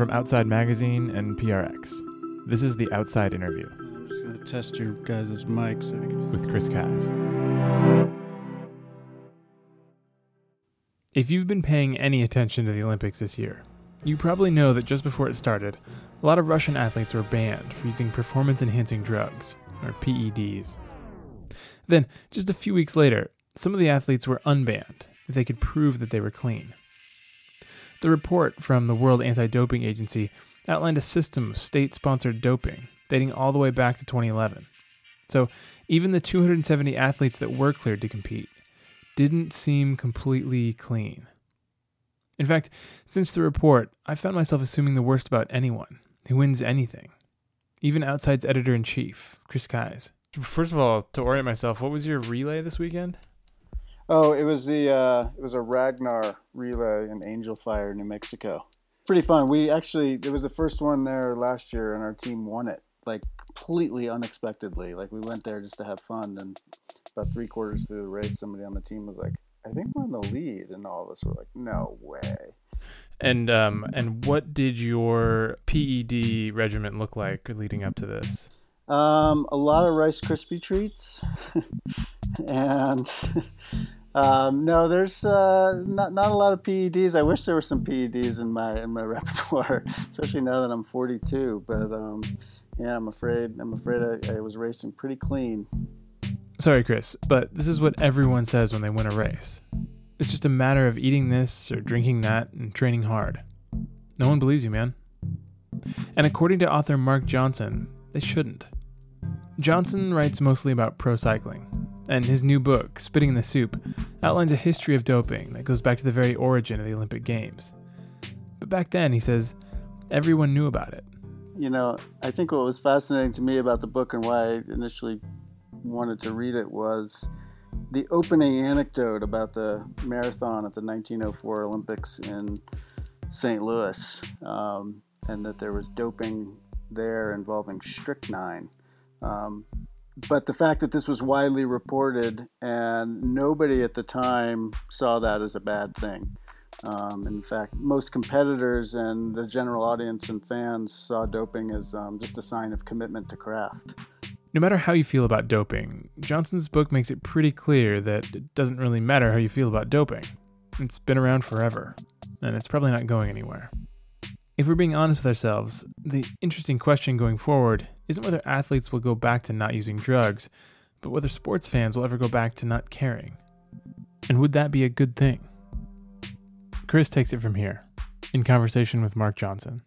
From Outside Magazine and PRX, this is the Outside Interview I'm just going to test your guys' mics. With Chris Keyes. If you've been paying any attention to the Olympics this year, you probably know that just before it started, a lot of Russian athletes were banned for using performance enhancing drugs, or PEDs. Then, just a few weeks later, some of the athletes were unbanned if they could prove that they were clean. The report from the World Anti Doping Agency outlined a system of state sponsored doping dating all the way back to 2011. So, even the 270 athletes that were cleared to compete didn't seem completely clean. In fact, since the report, I found myself assuming the worst about anyone who wins anything, even Outside's editor in chief, Chris Keyes. First of all, to orient myself, what was your relay this weekend? Oh, it was the uh, it was a Ragnar relay in Angel Fire, New Mexico. Pretty fun. We actually it was the first one there last year, and our team won it like completely unexpectedly. Like we went there just to have fun, and about three quarters through the race, somebody on the team was like, "I think we're in the lead," and all of us were like, "No way." And um, and what did your PED regiment look like leading up to this? Um, a lot of Rice Krispie treats, and um, no, there's uh, not not a lot of PEDs. I wish there were some PEDs in my in my repertoire, especially now that I'm 42. But um, yeah, I'm afraid I'm afraid I, I was racing pretty clean. Sorry, Chris, but this is what everyone says when they win a race. It's just a matter of eating this or drinking that and training hard. No one believes you, man. And according to author Mark Johnson, they shouldn't. Johnson writes mostly about pro cycling, and his new book, Spitting in the Soup, outlines a history of doping that goes back to the very origin of the Olympic Games. But back then, he says, everyone knew about it. You know, I think what was fascinating to me about the book and why I initially wanted to read it was the opening anecdote about the marathon at the 1904 Olympics in St. Louis, um, and that there was doping there involving strychnine. Um, but the fact that this was widely reported and nobody at the time saw that as a bad thing. Um, in fact, most competitors and the general audience and fans saw doping as um, just a sign of commitment to craft. No matter how you feel about doping, Johnson's book makes it pretty clear that it doesn't really matter how you feel about doping. It's been around forever, and it's probably not going anywhere. If we're being honest with ourselves, the interesting question going forward isn't whether athletes will go back to not using drugs, but whether sports fans will ever go back to not caring. And would that be a good thing? Chris takes it from here, in conversation with Mark Johnson.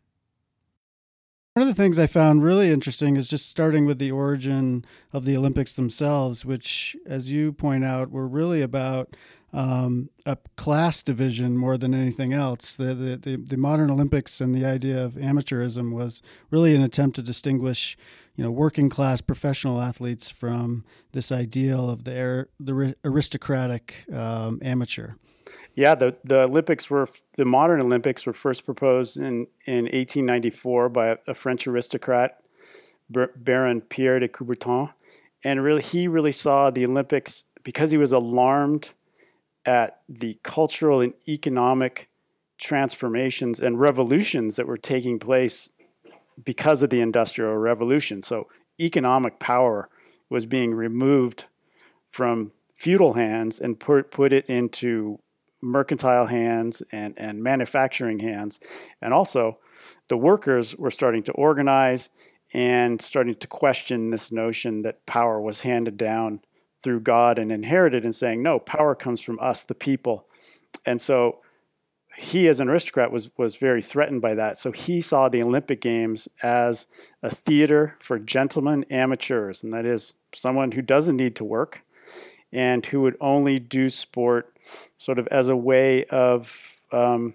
One of the things I found really interesting is just starting with the origin of the Olympics themselves, which, as you point out, were really about um, a class division more than anything else. The, the, the, the modern Olympics and the idea of amateurism was really an attempt to distinguish, you know, working class professional athletes from this ideal of the, ar- the aristocratic um, amateur. Yeah, the, the Olympics were the modern Olympics were first proposed in, in 1894 by a, a French aristocrat, Baron Pierre de Coubertin, and really he really saw the Olympics because he was alarmed at the cultural and economic transformations and revolutions that were taking place because of the industrial revolution. So economic power was being removed from feudal hands and put put it into mercantile hands and, and manufacturing hands. And also, the workers were starting to organize and starting to question this notion that power was handed down through God and inherited, and saying, no, power comes from us, the people. And so, he, as an aristocrat, was, was very threatened by that. So, he saw the Olympic Games as a theater for gentlemen amateurs, and that is someone who doesn't need to work and who would only do sport sort of as a way of um,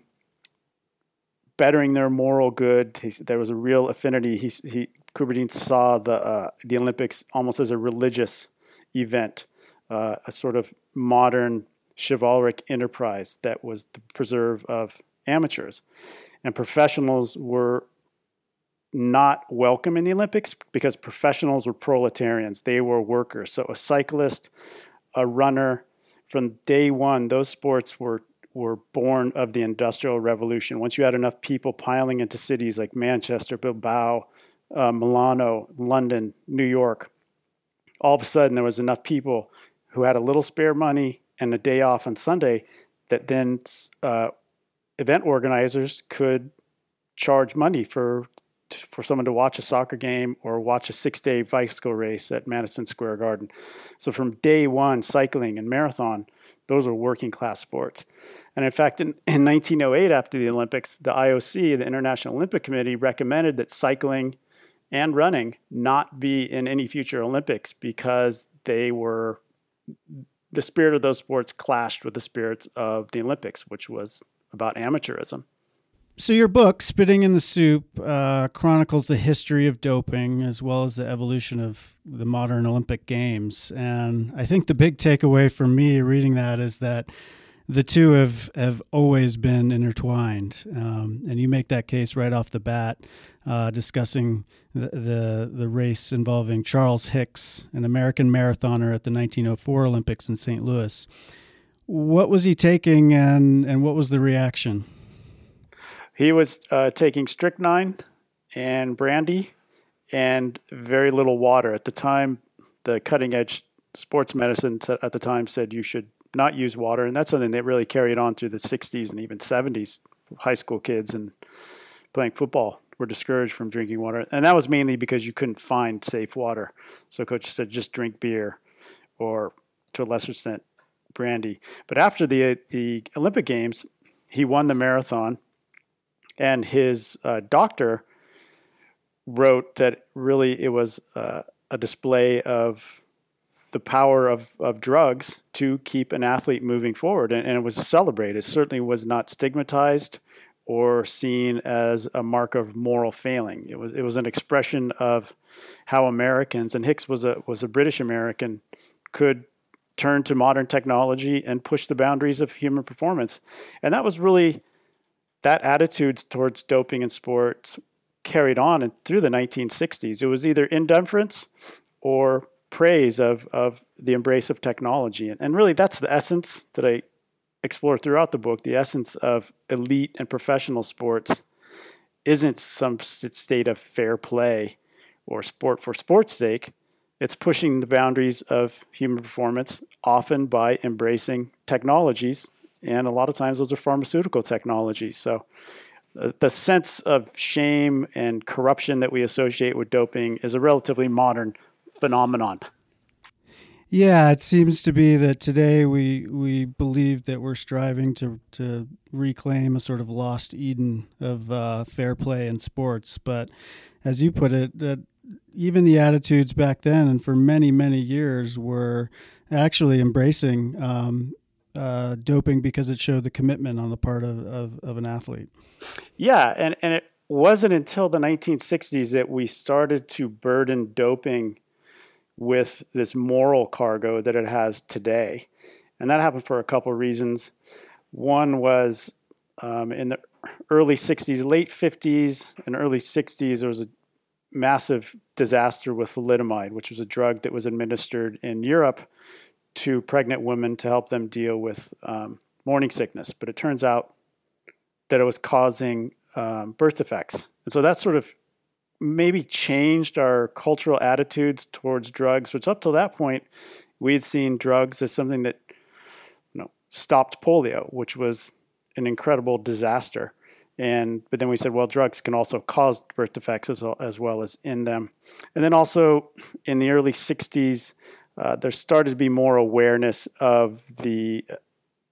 bettering their moral good. He, there was a real affinity. He, he Coubertin saw the uh, the Olympics almost as a religious event, uh, a sort of modern chivalric enterprise that was the preserve of amateurs, and professionals were not welcome in the Olympics because professionals were proletarians. They were workers. So a cyclist, a runner, from day one, those sports were were born of the Industrial Revolution. Once you had enough people piling into cities like Manchester, Bilbao, uh, Milano, London, New York, all of a sudden there was enough people who had a little spare money and a day off on Sunday that then uh, event organizers could charge money for for someone to watch a soccer game or watch a six day bicycle race at Madison Square Garden. So from day one, cycling and marathon, those were working class sports. And in fact, in, in 1908, after the Olympics, the IOC, the International Olympic Committee, recommended that cycling and running not be in any future Olympics because they were the spirit of those sports clashed with the spirits of the Olympics, which was about amateurism. So, your book, Spitting in the Soup, uh, chronicles the history of doping as well as the evolution of the modern Olympic Games. And I think the big takeaway for me reading that is that the two have, have always been intertwined. Um, and you make that case right off the bat, uh, discussing the, the, the race involving Charles Hicks, an American marathoner at the 1904 Olympics in St. Louis. What was he taking, and, and what was the reaction? He was uh, taking strychnine and brandy and very little water. At the time, the cutting edge sports medicine at the time said you should not use water, and that's something that really carried on through the 60s and even 70s. High school kids and playing football were discouraged from drinking water, and that was mainly because you couldn't find safe water. So coach said just drink beer, or to a lesser extent, brandy. But after the the Olympic Games, he won the marathon and his uh, doctor wrote that really it was uh, a display of the power of, of drugs to keep an athlete moving forward. And, and, it was celebrated. It certainly was not stigmatized or seen as a mark of moral failing. It was, it was an expression of how Americans, and Hicks was a, was a British American, could turn to modern technology and push the boundaries of human performance. And that was really that attitude towards doping in sports carried on through the 1960s. It was either indifference or praise of, of the embrace of technology. And, and really, that's the essence that I explore throughout the book. The essence of elite and professional sports isn't some state of fair play or sport for sport's sake. It's pushing the boundaries of human performance, often by embracing technologies and a lot of times those are pharmaceutical technologies. So uh, the sense of shame and corruption that we associate with doping is a relatively modern phenomenon. Yeah, it seems to be that today we we believe that we're striving to to reclaim a sort of lost Eden of uh, fair play in sports. But as you put it, that even the attitudes back then and for many many years were actually embracing um, uh, doping because it showed the commitment on the part of, of, of, an athlete. Yeah, and, and it wasn't until the 1960s that we started to burden doping with this moral cargo that it has today. And that happened for a couple of reasons. One was um, in the early 60s, late 50s, and early 60s, there was a massive disaster with thalidomide, which was a drug that was administered in Europe to pregnant women to help them deal with um, morning sickness. But it turns out that it was causing um, birth defects. And so that sort of maybe changed our cultural attitudes towards drugs, which up till that point, we had seen drugs as something that you know stopped polio, which was an incredible disaster. And but then we said, well, drugs can also cause birth defects as well, as well as in them. And then also in the early '60s, uh, there started to be more awareness of the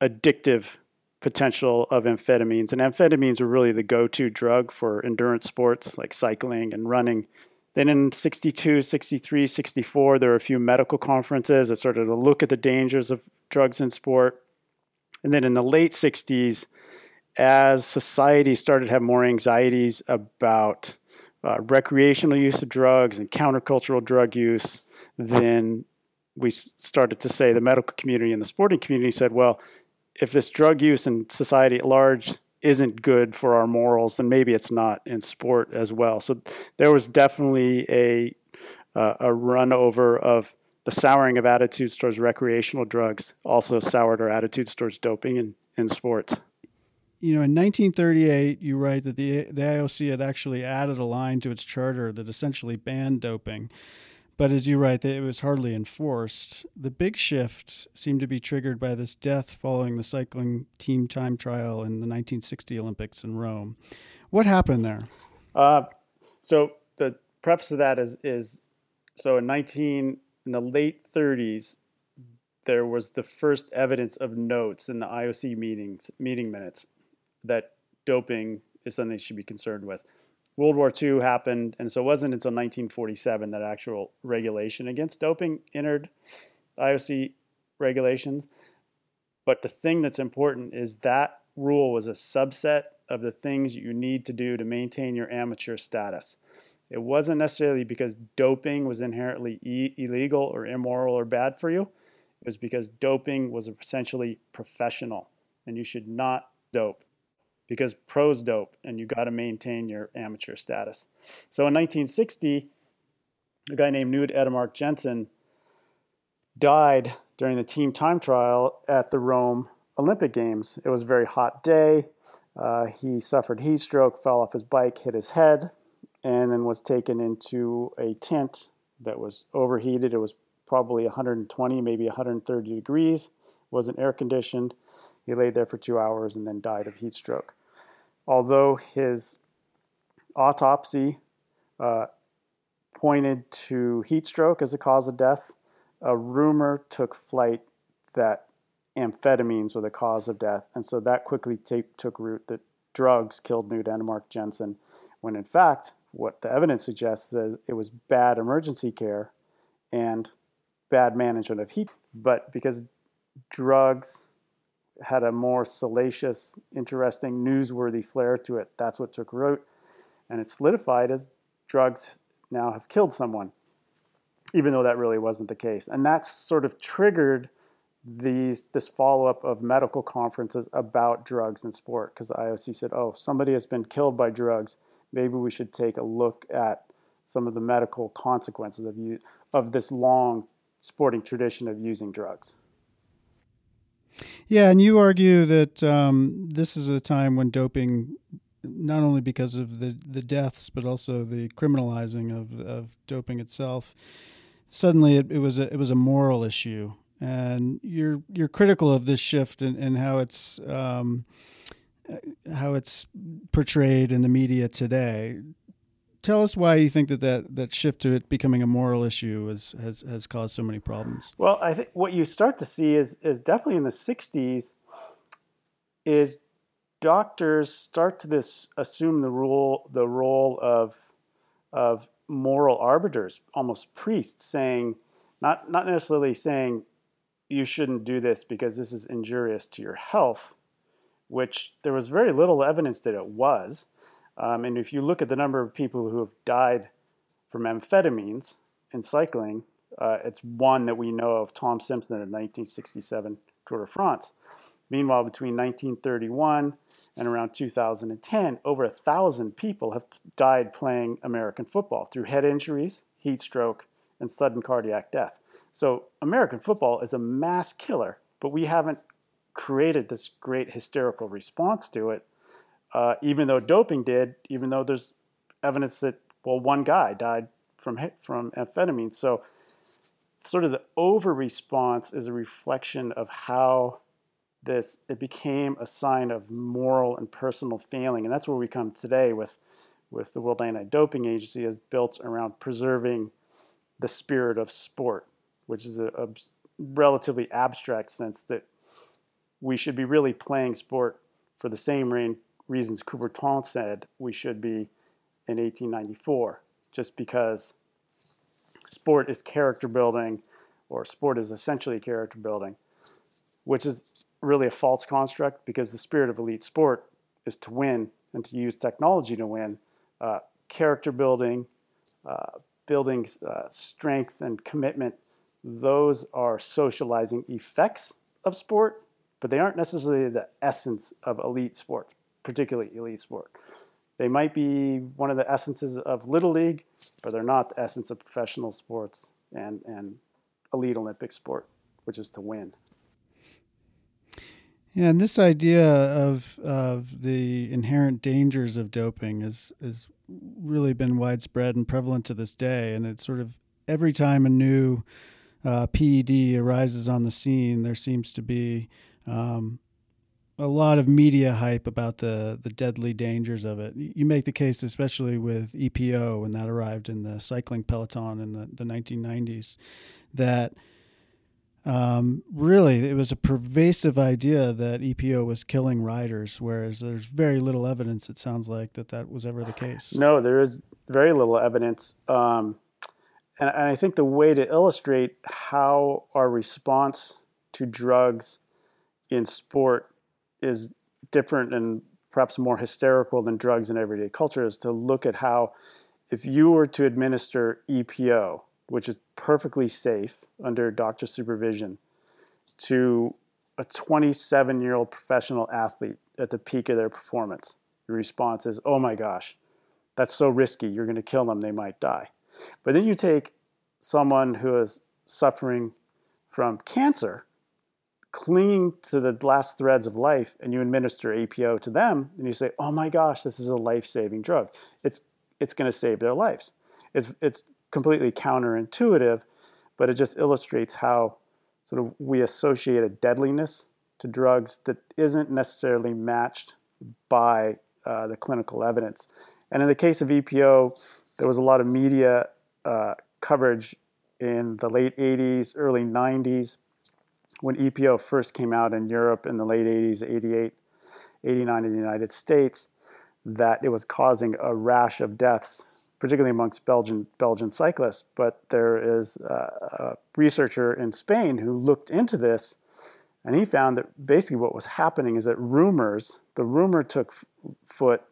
addictive potential of amphetamines. And amphetamines were really the go to drug for endurance sports like cycling and running. Then in 62, 63, 64, there were a few medical conferences that started to look at the dangers of drugs in sport. And then in the late 60s, as society started to have more anxieties about uh, recreational use of drugs and countercultural drug use, then we started to say the medical community and the sporting community said, well, if this drug use in society at large isn't good for our morals, then maybe it's not in sport as well. So there was definitely a uh, a run over of the souring of attitudes towards recreational drugs, also soured our attitudes towards doping, and in sports. You know, in 1938, you write that the the IOC had actually added a line to its charter that essentially banned doping. But as you write, it was hardly enforced. The big shift seemed to be triggered by this death following the cycling team time trial in the 1960 Olympics in Rome. What happened there? Uh, so the preface of that is is so in 19 in the late 30s there was the first evidence of notes in the IOC meetings meeting minutes that doping is something they should be concerned with. World War II happened, and so it wasn't until 1947 that actual regulation against doping entered IOC regulations. But the thing that's important is that rule was a subset of the things you need to do to maintain your amateur status. It wasn't necessarily because doping was inherently e- illegal or immoral or bad for you. It was because doping was essentially professional and you should not dope because pros dope and you got to maintain your amateur status. So in 1960, a guy named Knud Enemark Jensen died during the team time trial at the Rome Olympic Games. It was a very hot day. Uh, he suffered heat stroke, fell off his bike, hit his head, and then was taken into a tent that was overheated. It was probably 120, maybe 130 degrees, wasn't air conditioned. He lay there for two hours and then died of heat stroke. Although his autopsy uh, pointed to heat stroke as a cause of death, a rumor took flight that amphetamines were the cause of death. And so that quickly t- took root that drugs killed Knud Enemark Jensen, when in fact, what the evidence suggests is it was bad emergency care and bad management of heat. But because drugs had a more salacious, interesting, newsworthy flair to it, that's what took root. And it solidified as drugs now have killed someone, even though that really wasn't the case. And that's sort of triggered these this follow up of medical conferences about drugs in sport because the IOC said, "Oh, somebody has been killed by drugs. Maybe we should take a look at some of the medical consequences of use, of this long sporting tradition of using drugs." Yeah, and you argue that um, this is a time when doping, not only because of the, the deaths, but also the criminalizing of, of doping itself, suddenly it, it was a it was a moral issue and you're you're critical of this shift and, and how it's um, how it's portrayed in the media today. Tell us why you think that, that that shift to it becoming a moral issue has, has has caused so many problems. Well, I think what you start to see is is definitely in the '60s is doctors start to this assume the role the role of of moral arbiters, almost priests, saying not not necessarily saying you shouldn't do this because this is injurious to your health, which there was very little evidence that it was. Um, and if you look at the number of people who have died from amphetamines in cycling, uh, it's one that we know of Tom Simpson in 1967 Tour de France. Meanwhile, between 1931 and around 2010, over a thousand people have died playing American football through head injuries, heat stroke, and sudden cardiac death. So American football is a mass killer, but we haven't created this great hysterical response to it. Uh, even though doping did, even though there's evidence that well, one guy died from from amphetamine. So sort of the over response is a reflection of how this it became a sign of moral and personal failing, and that's where we come today with with the World Anti-Doping Agency is built around preserving the spirit of sport which is a, a relatively abstract sense that we should be really playing sport for the same re- reasons Coubertin said we should be in 1894, just because sport is character building, or sport is essentially character building, which is really a false construct because the spirit of elite sport is to win and to use technology to win. Uh, character building, uh, building uh, strength and commitment those are socializing effects of sport, but they aren't necessarily the essence of elite sport, particularly elite sport. They might be one of the essences of Little League, but they're not the essence of professional sports and, and elite Olympic sport, which is to win. Yeah, and this idea of of the inherent dangers of doping has has really been widespread and prevalent to this day, and it's sort of every time a new uh, PED arises on the scene, there seems to be um, a lot of media hype about the the deadly dangers of it. You make the case, especially with EPO when that arrived in the cycling peloton in the, the 1990s, that um, really, it was a pervasive idea that EPO was killing riders, whereas there's very little evidence. It sounds like that that was ever the case. No, there is very little evidence, um, and, and I think the way to illustrate how our response to drugs in sport is different and perhaps more hysterical than drugs in everyday culture is to look at how, if you were to administer EPO, which is perfectly safe under doctor supervision, to a 27 year old professional athlete at the peak of their performance. The response is, oh my gosh, that's so risky. You're going to kill them. They might die. But then you take someone who is suffering from cancer, clinging to the last threads of life, and you administer EPO to them, and you say, oh my gosh, this is a life saving drug. It's, it's going to save their lives. It's, it's completely counterintuitive, but it just illustrates how sort of we associate a deadliness to drugs that isn't necessarily matched by uh, the clinical evidence. And in the case of EPO, there was a lot of media uh, coverage in the late 80s, early 90s, when EPO first came out in Europe in the late 80s, 88, 89 in the United States, that it was causing a rash of deaths particularly amongst Belgian Belgian cyclists. But there is a researcher in Spain who looked into this, and he found that basically what was happening is that rumors, the rumor took foot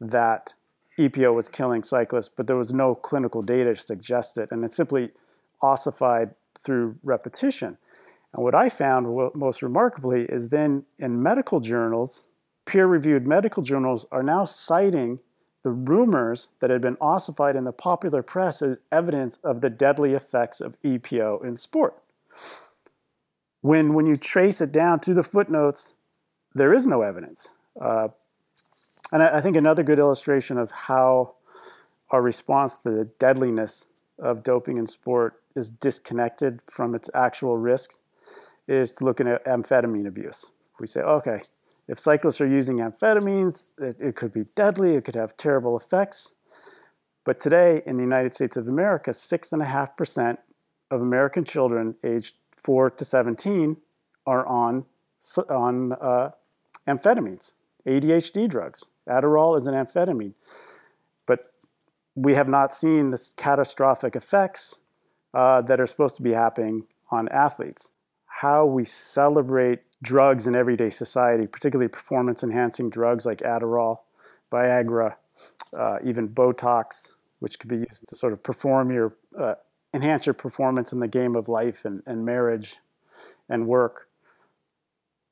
that EPO was killing cyclists, but there was no clinical data to suggest it, and it simply ossified through repetition. And what I found most remarkably is then in medical journals, peer reviewed medical journals are now citing the rumors that had been ossified in the popular press as evidence of the deadly effects of EPO in sport. When, when you trace it down through the footnotes, there is no evidence. Uh, and I, I think another good illustration of how our response to the deadliness of doping in sport is disconnected from its actual risks is to look at amphetamine abuse. We say, okay, if cyclists are using amphetamines, it, it could be deadly, it could have terrible effects. But today in the United States of America, 6.5% of American children aged 4 to 17 are on, on uh, amphetamines, ADHD drugs. Adderall is an amphetamine. But we have not seen the catastrophic effects uh, that are supposed to be happening on athletes. How we celebrate drugs in everyday society, particularly performance enhancing drugs like Adderall, Viagra, uh, even Botox, which could be used to sort of perform your, uh, enhance your performance in the game of life and, and marriage and work.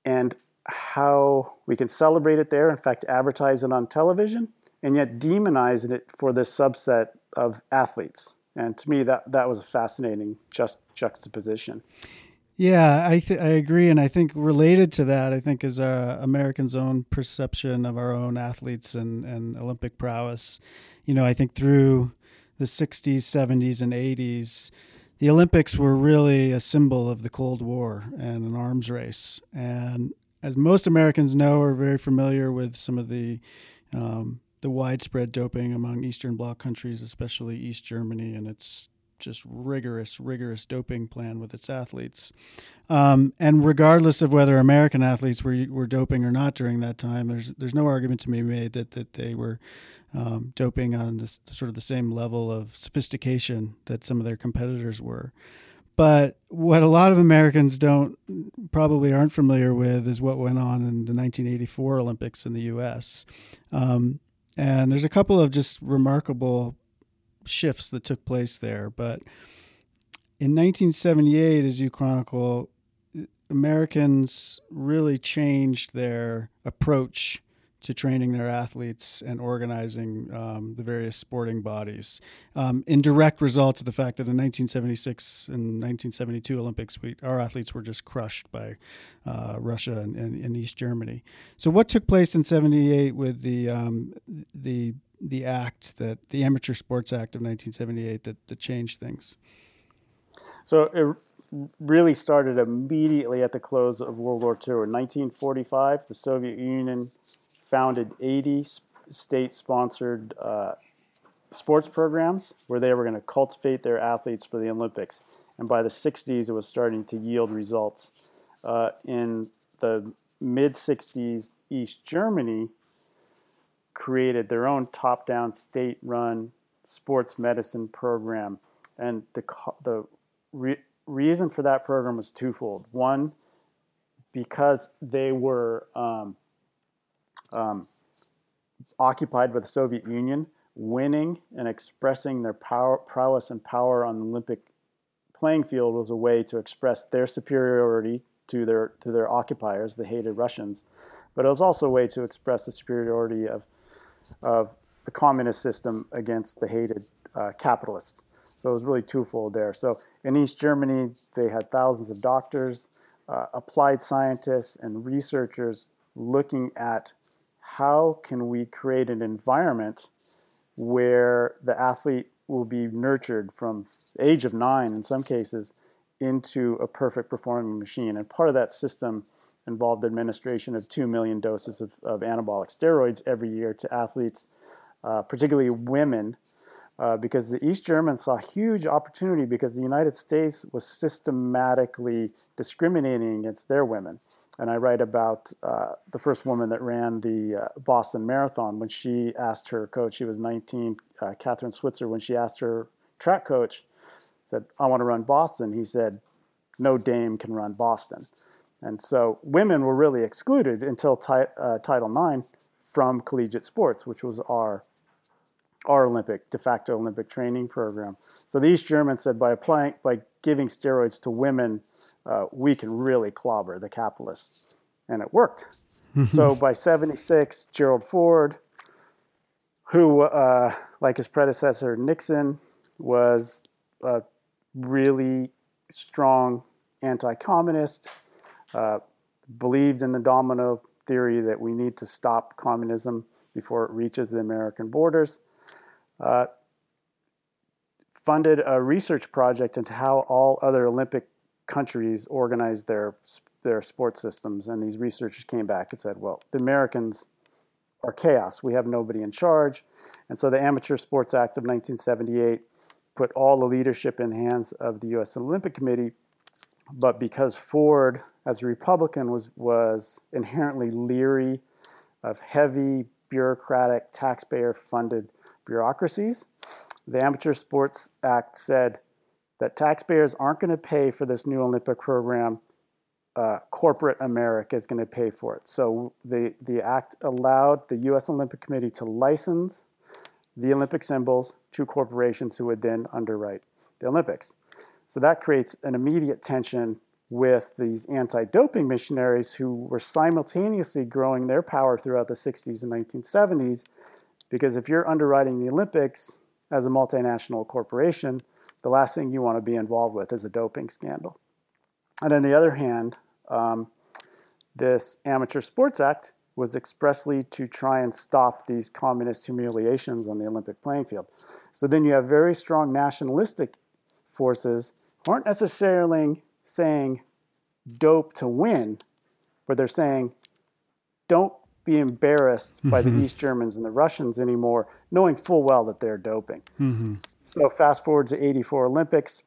And how we can celebrate it there, in fact, advertise it on television, and yet demonize it for this subset of athletes. And to me, that, that was a fascinating just juxtaposition. Yeah, I th- I agree, and I think related to that, I think is uh, Americans' own perception of our own athletes and and Olympic prowess. You know, I think through the '60s, '70s, and '80s, the Olympics were really a symbol of the Cold War and an arms race. And as most Americans know, are very familiar with some of the um, the widespread doping among Eastern Bloc countries, especially East Germany, and its just rigorous, rigorous doping plan with its athletes. Um, and regardless of whether American athletes were were doping or not during that time, there's there's no argument to be made that that they were um, doping on this sort of the same level of sophistication that some of their competitors were. But what a lot of Americans don't probably aren't familiar with is what went on in the 1984 Olympics in the U.S. Um, and there's a couple of just remarkable shifts that took place there. But in 1978, as you chronicle, Americans really changed their approach to training their athletes and organizing um, the various sporting bodies. Um, in direct result to the fact that in 1976 and 1972 Olympics, we, our athletes were just crushed by uh, Russia and, and, and, East Germany. So, what took place in '78 with the um, the the act that the Amateur Sports Act of 1978 that, that changed things? So it really started immediately at the close of World War II. In 1945, the Soviet Union founded 80 state sponsored uh, sports programs where they were going to cultivate their athletes for the Olympics. And by the 60s, it was starting to yield results. Uh, in the mid 60s, East Germany created their own top down state run sports medicine program. And the, the re- reason for that program was twofold. One, because they were um, um, occupied by the Soviet Union, winning and expressing their power, prowess and power on the Olympic playing field was a way to express their superiority to their to their occupiers, the hated Russians, but it was also a way to express the superiority of of the communist system against the hated uh, capitalists. So it was really twofold there. So in East Germany, they had thousands of doctors, uh, applied scientists, and researchers looking at how can we create an environment where the athlete will be nurtured from the age of nine in some cases into a perfect performing machine. And part of that system involved administration of 2 million doses of, of anabolic steroids every year to athletes, uh, particularly women uh, because the East Germans saw huge opportunity because the United States was systematically discriminating against their women. And I write about uh, the first woman that ran the uh, Boston Marathon when she asked her coach, she was 19, uh, Kathrine Switzer, when she asked her track coach, said, I want to run Boston. He said, No dame can run Boston. And so women were really excluded until ti- uh, Title IX from collegiate sports, which was our our Olympic, de facto Olympic training program. So the East Germans said by applying, by giving steroids to women, uh, we can really clobber the capitalists. And it worked. so by 76, Gerald Ford, who, uh, like his predecessor Nixon, was a really strong anti communist, uh, believed in the domino theory that we need to stop communism before it reaches the American borders uh, funded a research project into how all other Olympic countries organize their their sports systems. And these researchers came back and said, well, the Americans are chaos. We have nobody in charge. And so the Amateur Sports Act of 1978 put all the leadership in the hands of the U.S. Olympic Committee. But because Ford, as a Republican, was, was inherently leery of heavy, bureaucratic, taxpayer funded bureaucracies. The Amateur Sports Act said that taxpayers aren't going to pay for this new Olympic program. Uh, corporate America is going to pay for it. So the, the act allowed the U.S. Olympic Committee to license the Olympic symbols to corporations who would then underwrite the Olympics. So that creates an immediate tension with these anti doping missionaries who were simultaneously growing their power throughout the 60s and 1970s because if you're underwriting the Olympics as a multinational corporation, the last thing you want to be involved with is a doping scandal. And on the other hand, um, this Amateur Sports Act was expressly to try and stop these communist humiliations on the Olympic playing field. So then you have very strong nationalistic forces aren't necessarily saying dope to win, but they're saying don't be embarrassed by mm-hmm. the East Germans and the Russians anymore, knowing full well that they're doping. Mm-hmm. So fast forward to 84 Olympics.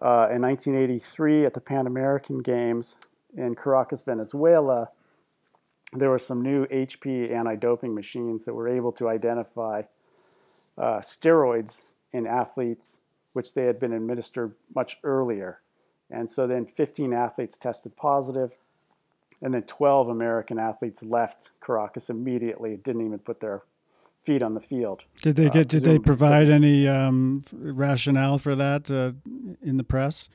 Uh, in 1983 at the Pan American Games in Caracas, Venezuela, there were some new HP anti-doping machines that were able to identify uh, steroids in athletes, which they had been administered much earlier. And so then 15 athletes tested positive and then 12 American athletes left Caracas immediately. Didn't even put their feet on the field. Did they uh, get? Uh, did they provide any um, rationale for that uh, in the press?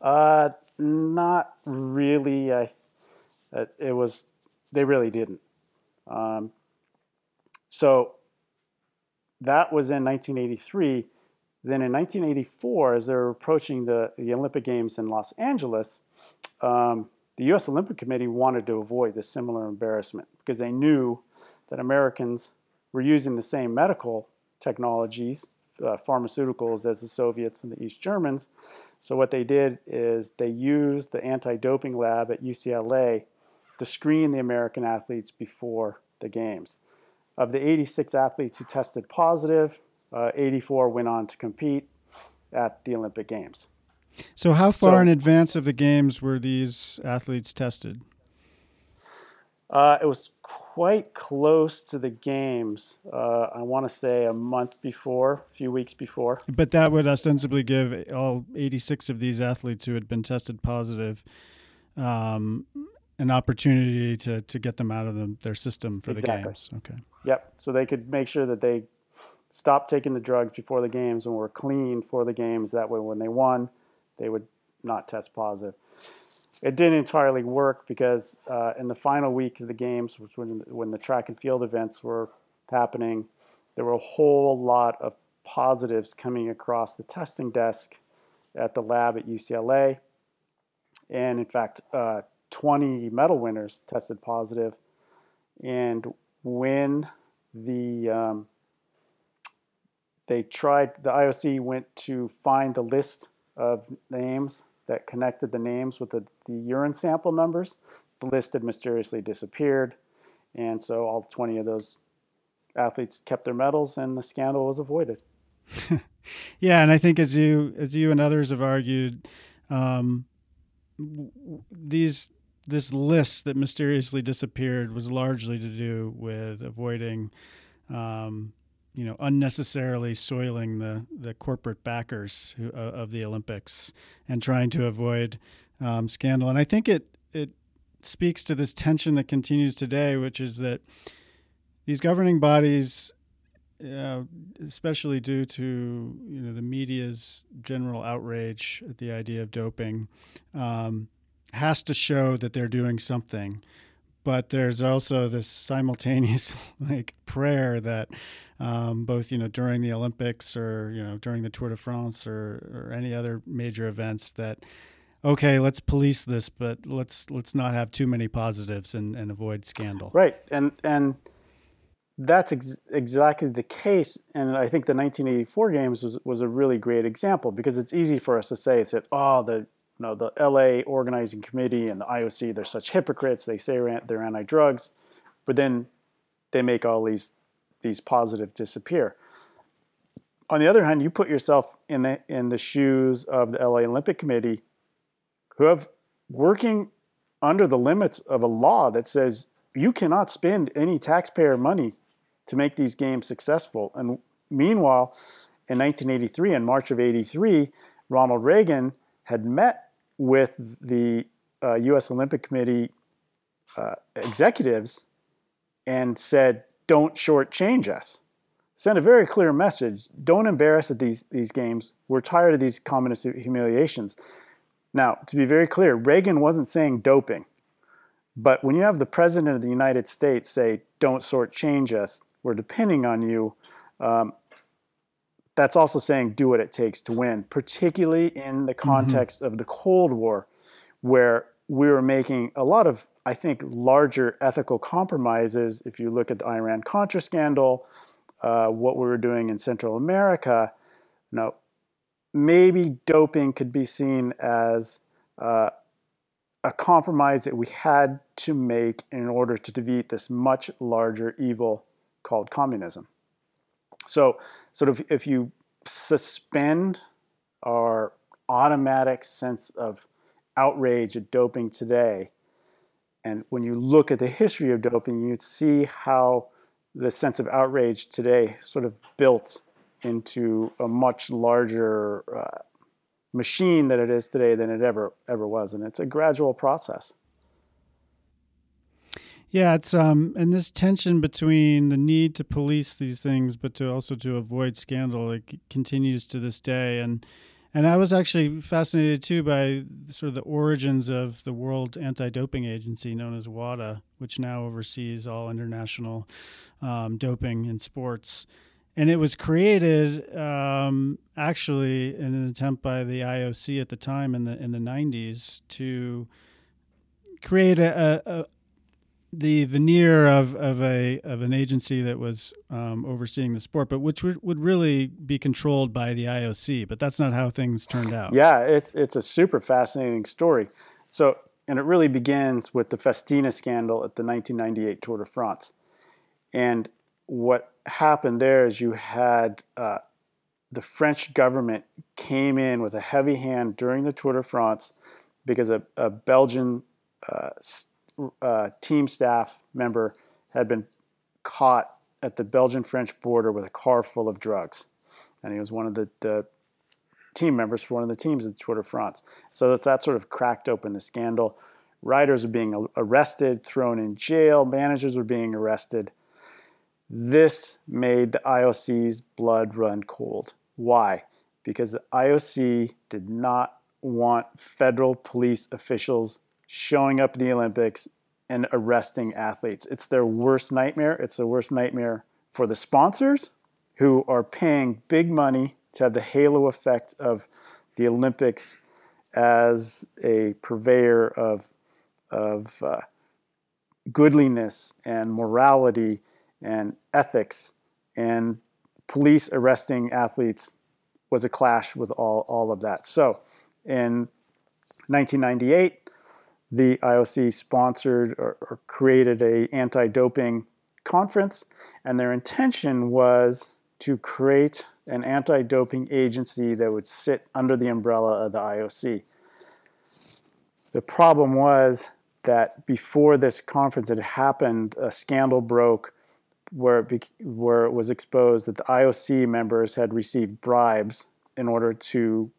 Uh, not really. I, uh, it was. They really didn't. Um, so that was in 1983. Then in 1984, as they were approaching the, the Olympic Games in Los Angeles, um, the U.S. Olympic Committee wanted to avoid a similar embarrassment because they knew that Americans were using the same medical technologies, uh, pharmaceuticals, as the Soviets and the East Germans. So what they did is they used the anti-doping lab at UCLA to screen the American athletes before the games. Of the 86 athletes who tested positive, uh, 84 went on to compete at the Olympic Games. So, how far so, in advance of the games were these athletes tested? Uh, it was quite close to the games. Uh, I want to say a month before, a few weeks before. But that would ostensibly give all 86 of these athletes who had been tested positive um, an opportunity to, to get them out of the, their system for exactly. the games. Okay. Yep. So they could make sure that they stopped taking the drugs before the games and were clean for the games. That way, when they won, they would not test positive. It didn't entirely work because uh, in the final week of the games, was when when the track and field events were happening, there were a whole lot of positives coming across the testing desk at the lab at UCLA, and in fact, uh, 20 medal winners tested positive. And when the um, they tried, the IOC went to find the list of names that connected the names with the, the urine sample numbers. The list had mysteriously disappeared, and so all 20 of those athletes kept their medals, and the scandal was avoided. yeah, and I think as you as you and others have argued, um, these this list that mysteriously disappeared was largely to do with avoiding um, you know unnecessarily soiling the the corporate backers who, uh, of the Olympics and trying to avoid um, scandal. And I think it it speaks to this tension that continues today, which is that these governing bodies, uh, especially due to you know the media's general outrage at the idea of doping, um, has to show that they're doing something but there's also this simultaneous like prayer that um, both you know during the Olympics or you know during the Tour de France or, or any other major events that okay let's police this but let's let's not have too many positives and, and avoid scandal. Right and and that's ex- exactly the case and I think the 1984 games was was a really great example because it's easy for us to say it's that oh the you know, the LA organizing committee and the IOC, they're such hypocrites. They say they're anti-drugs, but then they make all these these positives disappear. On the other hand, you put yourself in the in the shoes of the LA Olympic Committee, who have working under the limits of a law that says you cannot spend any taxpayer money to make these games successful. And meanwhile, in 1983, in March of 83, Ronald Reagan had met with the uh, U.S. Olympic Committee uh, executives and said, "Don't shortchange us." Send a very clear message: Don't embarrass at these these games. We're tired of these communist humiliations. Now, to be very clear, Reagan wasn't saying doping, but when you have the president of the United States say, "Don't shortchange us," we're depending on you. Um, that's also saying do what it takes to win, particularly in the mm-hmm. context mm-hmm. of the Cold War, where we were making a lot of, I think, larger ethical compromises. If you look at the Iran Contra scandal, uh, what we were doing in Central America, you know, maybe doping could be seen as uh, a compromise that we had to make in order to defeat this much larger evil called communism. So, sort of, if you suspend our automatic sense of outrage at doping today, and when you look at the history of doping, you see how the sense of outrage today sort of built into a much larger uh, machine that it is today than it ever ever was, and it's a gradual process. Yeah, it's um and this tension between the need to police these things but to also to avoid scandal it continues to this day and And I was actually fascinated too by sort of the origins of the World Anti-Doping Agency, known as WADA, which now oversees all international um, doping in sports. And it was created um, actually in an attempt by the IOC at the time in the in the 90s to create a, a, the veneer of, of a of an agency that was um, overseeing the sport, but which would, would really be controlled by the IOC. But that's not how things turned out. Yeah, it's it's a super fascinating story. So, and it really begins with the Festina scandal at the 1998 Tour de France. And what happened there is you had uh, the French government came in with a heavy hand during the Tour de France because a, a Belgian uh, uh, team staff member had been caught at the Belgian French border with a car full of drugs. And he was one of the, the team members for one of the teams at Tour de France. So that's, that sort of cracked open the scandal. Riders were being arrested, thrown in jail, managers were being arrested. This made the IOC's blood run cold. Why? Because the IOC did not want federal police officials showing up at the Olympics and arresting athletes. It's their worst nightmare. It's the worst nightmare for the sponsors who are paying big money to have the halo effect of the Olympics as a purveyor of, of uh, goodliness and morality and ethics. And police arresting athletes was a clash with all, all of that. So in 1998, the IOC sponsored or, or created a anti-doping conference, and their intention was to create an anti-doping agency that would sit under the umbrella of the IOC. The problem was that before this conference had happened, a scandal broke where it, be, where it was exposed that the IOC members had received bribes in order to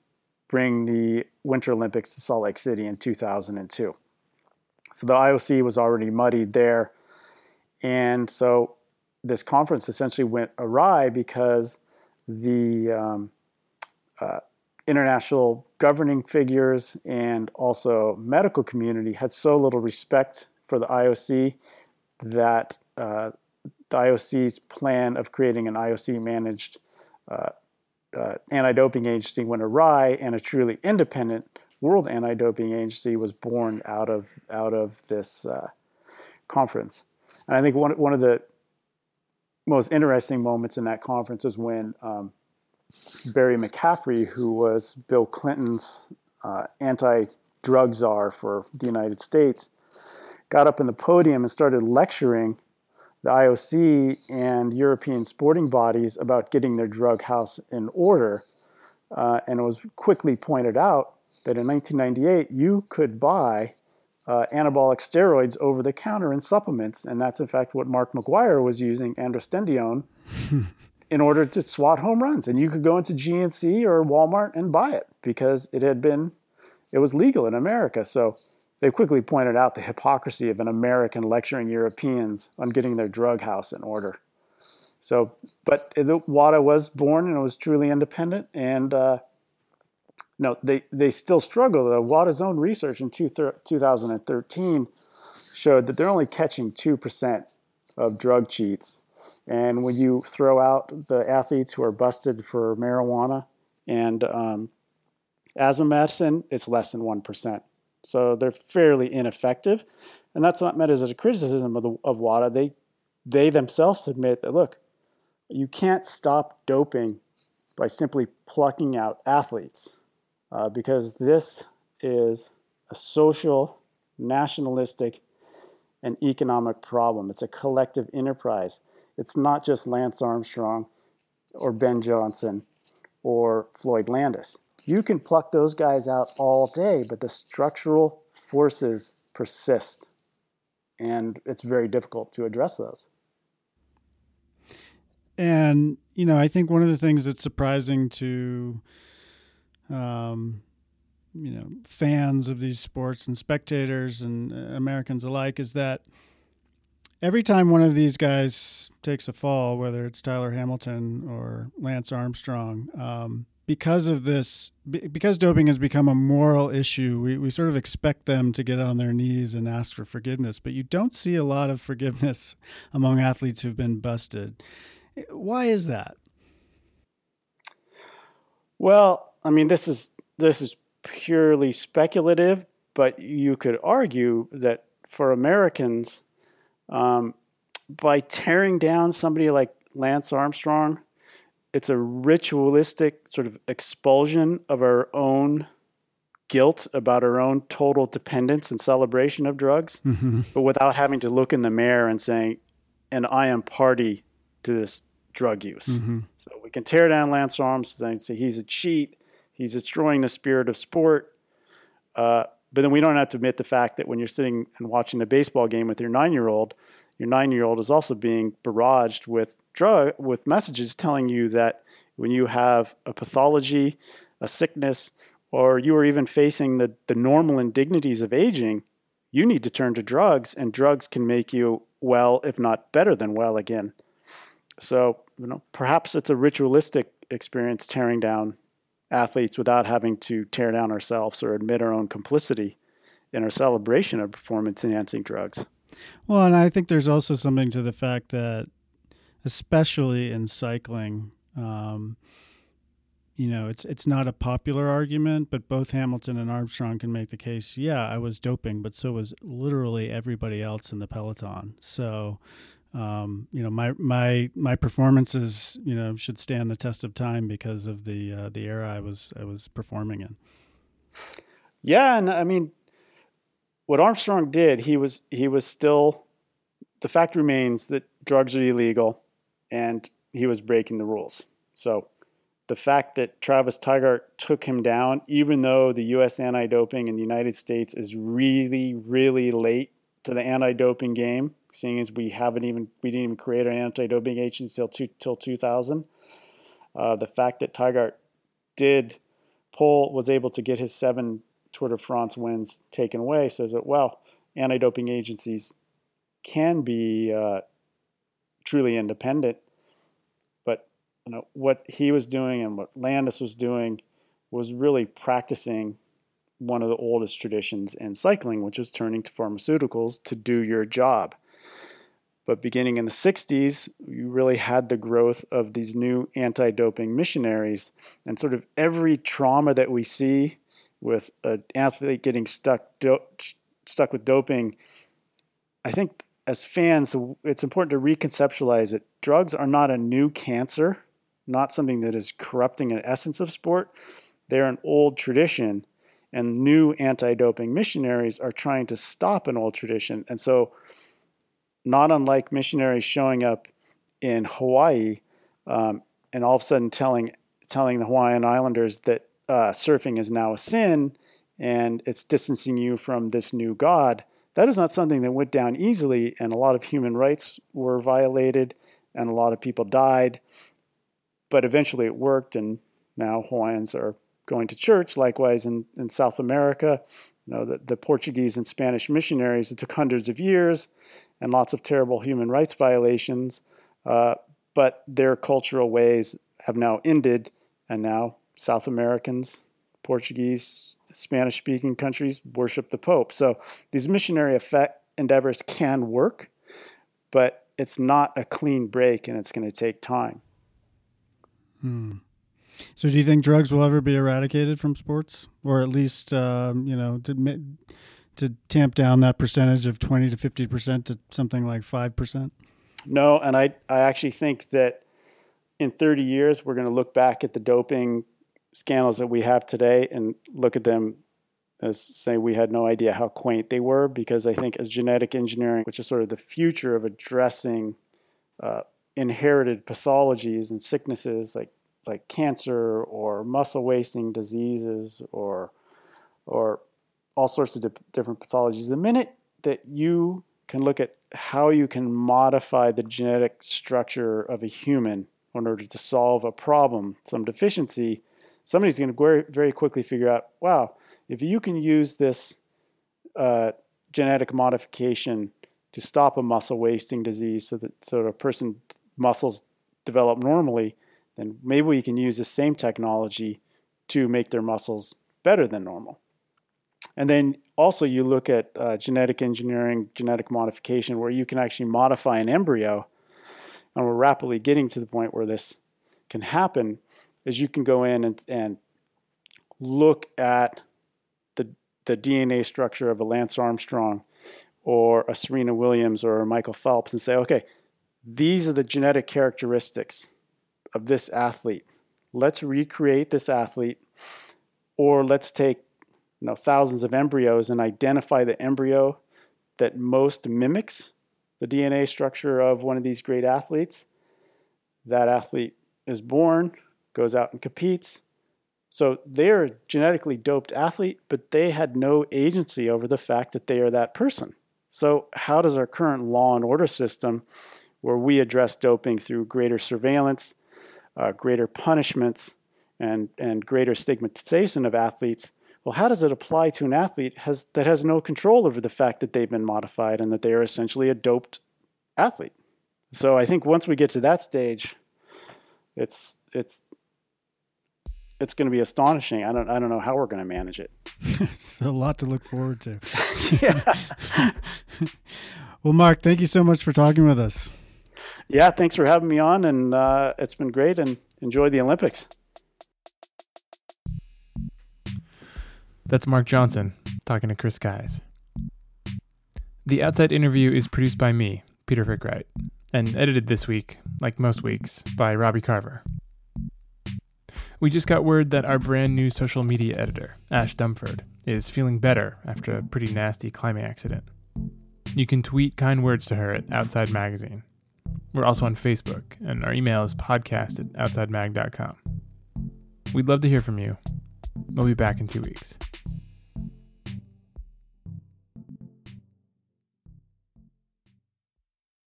bring the Winter Olympics to Salt Lake City in 2002. So the IOC was already muddied there. And so this conference essentially went awry because the um, uh, international governing figures and also medical community had so little respect for the IOC that uh, the IOC's plan of creating an IOC managed uh, uh, anti doping agency went awry, and a truly independent World Anti Doping Agency was born out of, out of this uh, conference. And I think one, one of the most interesting moments in that conference is when um, Barry McCaffrey, who was Bill Clinton's uh, anti drug czar for the United States, got up in the podium and started lecturing the IOC and European sporting bodies about getting their drug house in order. Uh, and it was quickly pointed out that in 1998 you could buy uh, anabolic steroids over the counter in supplements, and that's in fact what Mark McGwire was using androstenedione in order to swat home runs. And you could go into GNC or Walmart and buy it because it had been it was legal in America. So they quickly pointed out the hypocrisy of an American lecturing Europeans on getting their drug house in order. So, but WADA was born and it was truly independent, and uh, no, they they still struggle. The WADA's own research in two, 2013 showed that they're only catching two percent of drug cheats, and when you throw out the athletes who are busted for marijuana and um, asthma medicine, it's less than one percent. So they're fairly ineffective, and that's not meant as a criticism of the of WADA. They they themselves admit that look, you can't stop doping by simply plucking out athletes, uh, because this is a social, nationalistic, and economic problem. It's a collective enterprise. It's not just Lance Armstrong or Ben Johnson or Floyd Landis. You can pluck those guys out all day, but the structural forces persist. And it's very difficult to address those. And, you know, I think one of the things that's surprising to, um, you know, fans of these sports and spectators and uh, Americans alike is that every time one of these guys takes a fall, whether it's Tyler Hamilton or Lance Armstrong, um, because of this, because doping has become a moral issue, we, we sort of expect them to get on their knees and ask for forgiveness. But you don't see a lot of forgiveness among athletes who've been busted. Why is that? Well, I mean, this is this is purely speculative, but you could argue that for Americans, um, by tearing down somebody like Lance Armstrong, it's a ritualistic sort of expulsion of our own guilt about our own total dependence and celebration of drugs, mm-hmm. but without having to look in the mirror and saying, and I am party to this drug use. Mm-hmm. So we can tear down Lance Armstrong and say he's a cheat, he's destroying the spirit of sport. Uh, but then we don't have to admit the fact that when you're sitting and watching a baseball game with your nine year old, your nine year old is also being barraged with drug with messages telling you that when you have a pathology, a sickness, or you are even facing the, the normal indignities of aging, you need to turn to drugs, and drugs can make you well, if not better than well again. So, you know, perhaps it's a ritualistic experience tearing down athletes without having to tear down ourselves or admit our own complicity in our celebration of performance enhancing drugs. Well, and I think there's also something to the fact that, especially in cycling, um, you know, it's it's not a popular argument, but both Hamilton and Armstrong can make the case. Yeah, I was doping, but so was literally everybody else in the peloton. So, um, you know, my my my performances, you know, should stand the test of time because of the uh, the era I was I was performing in. Yeah, and I mean, what Armstrong did, he was he was still the fact remains that drugs are illegal and he was breaking the rules. So the fact that Travis Tygart took him down, even though the US anti doping in the United States is really, really late to the anti doping game, seeing as we haven't even we didn't even create an anti doping agency till two, till 2000. Uh, the fact that Tygart did pull was able to get his seven Tour de France wins taken away says that, well, anti doping agencies can be uh, truly independent. But you know, what he was doing and what Landis was doing was really practicing one of the oldest traditions in cycling, which is turning to pharmaceuticals to do your job. But beginning in the 60s, you really had the growth of these new anti doping missionaries. And sort of every trauma that we see with an athlete getting stuck do- stuck with doping, I think as fans, it's important to reconceptualize it. Drugs are not a new cancer, not something that is corrupting an essence of sport. They're an old tradition, and new anti doping missionaries are trying to stop an old tradition. And so, not unlike missionaries showing up in Hawaii um, and all of a sudden telling telling the Hawaiian Islanders that uh, surfing is now a sin and it's distancing you from this new God, that is not something that went down easily. And a lot of human rights were violated and a lot of people died. But eventually it worked, and now Hawaiians are going to church. Likewise, in, in South America, you know, the, the Portuguese and Spanish missionaries, it took hundreds of years and lots of terrible human rights violations. Uh, but their cultural ways have now ended, and now South Americans, Portuguese, Spanish speaking countries worship the Pope. So these missionary effect endeavors can work, but it's not a clean break and it's going to take time. Hmm. So, do you think drugs will ever be eradicated from sports, or at least, um, you know, to to tamp down that percentage of twenty to fifty percent to something like five percent? No, and I I actually think that in thirty years we're going to look back at the doping scandals that we have today and look at them as say we had no idea how quaint they were because I think as genetic engineering, which is sort of the future of addressing uh, inherited pathologies and sicknesses like like cancer or muscle wasting diseases or or all sorts of di- different pathologies. The minute that you can look at how you can modify the genetic structure of a human in order to solve a problem, some deficiency, somebody's going to very quickly figure out, wow, if you can use this uh, genetic modification to stop a muscle wasting disease so that so a person's muscles develop normally, then maybe we can use the same technology to make their muscles better than normal. And then also you look at uh, genetic engineering, genetic modification, where you can actually modify an embryo, and we're rapidly getting to the point where this can happen, is you can go in and, and look at the, the DNA structure of a Lance Armstrong or a Serena Williams or a Michael Phelps and say, okay, these are the genetic characteristics of this athlete. Let's recreate this athlete, or let's take you know, thousands of embryos and identify the embryo that most mimics the DNA structure of one of these great athletes. That athlete is born, goes out and competes. So they're a genetically doped athlete, but they had no agency over the fact that they are that person. So, how does our current law and order system, where we address doping through greater surveillance, uh, greater punishments, and, and greater stigmatization of athletes, well, how does it apply to an athlete has, that has no control over the fact that they've been modified and that they are essentially a doped athlete? So I think once we get to that stage, it's it's it's going to be astonishing. I don't I don't know how we're going to manage it. it's a lot to look forward to. yeah. well, Mark, thank you so much for talking with us. Yeah, thanks for having me on, and uh, it's been great. And enjoy the Olympics. That's Mark Johnson talking to Chris Keyes. The Outside interview is produced by me, Peter Frick-Wright, and edited this week, like most weeks, by Robbie Carver. We just got word that our brand new social media editor, Ash Dumford, is feeling better after a pretty nasty climbing accident. You can tweet kind words to her at Outside Magazine. We're also on Facebook, and our email is podcast at outsidemag.com. We'd love to hear from you. We'll be back in two weeks.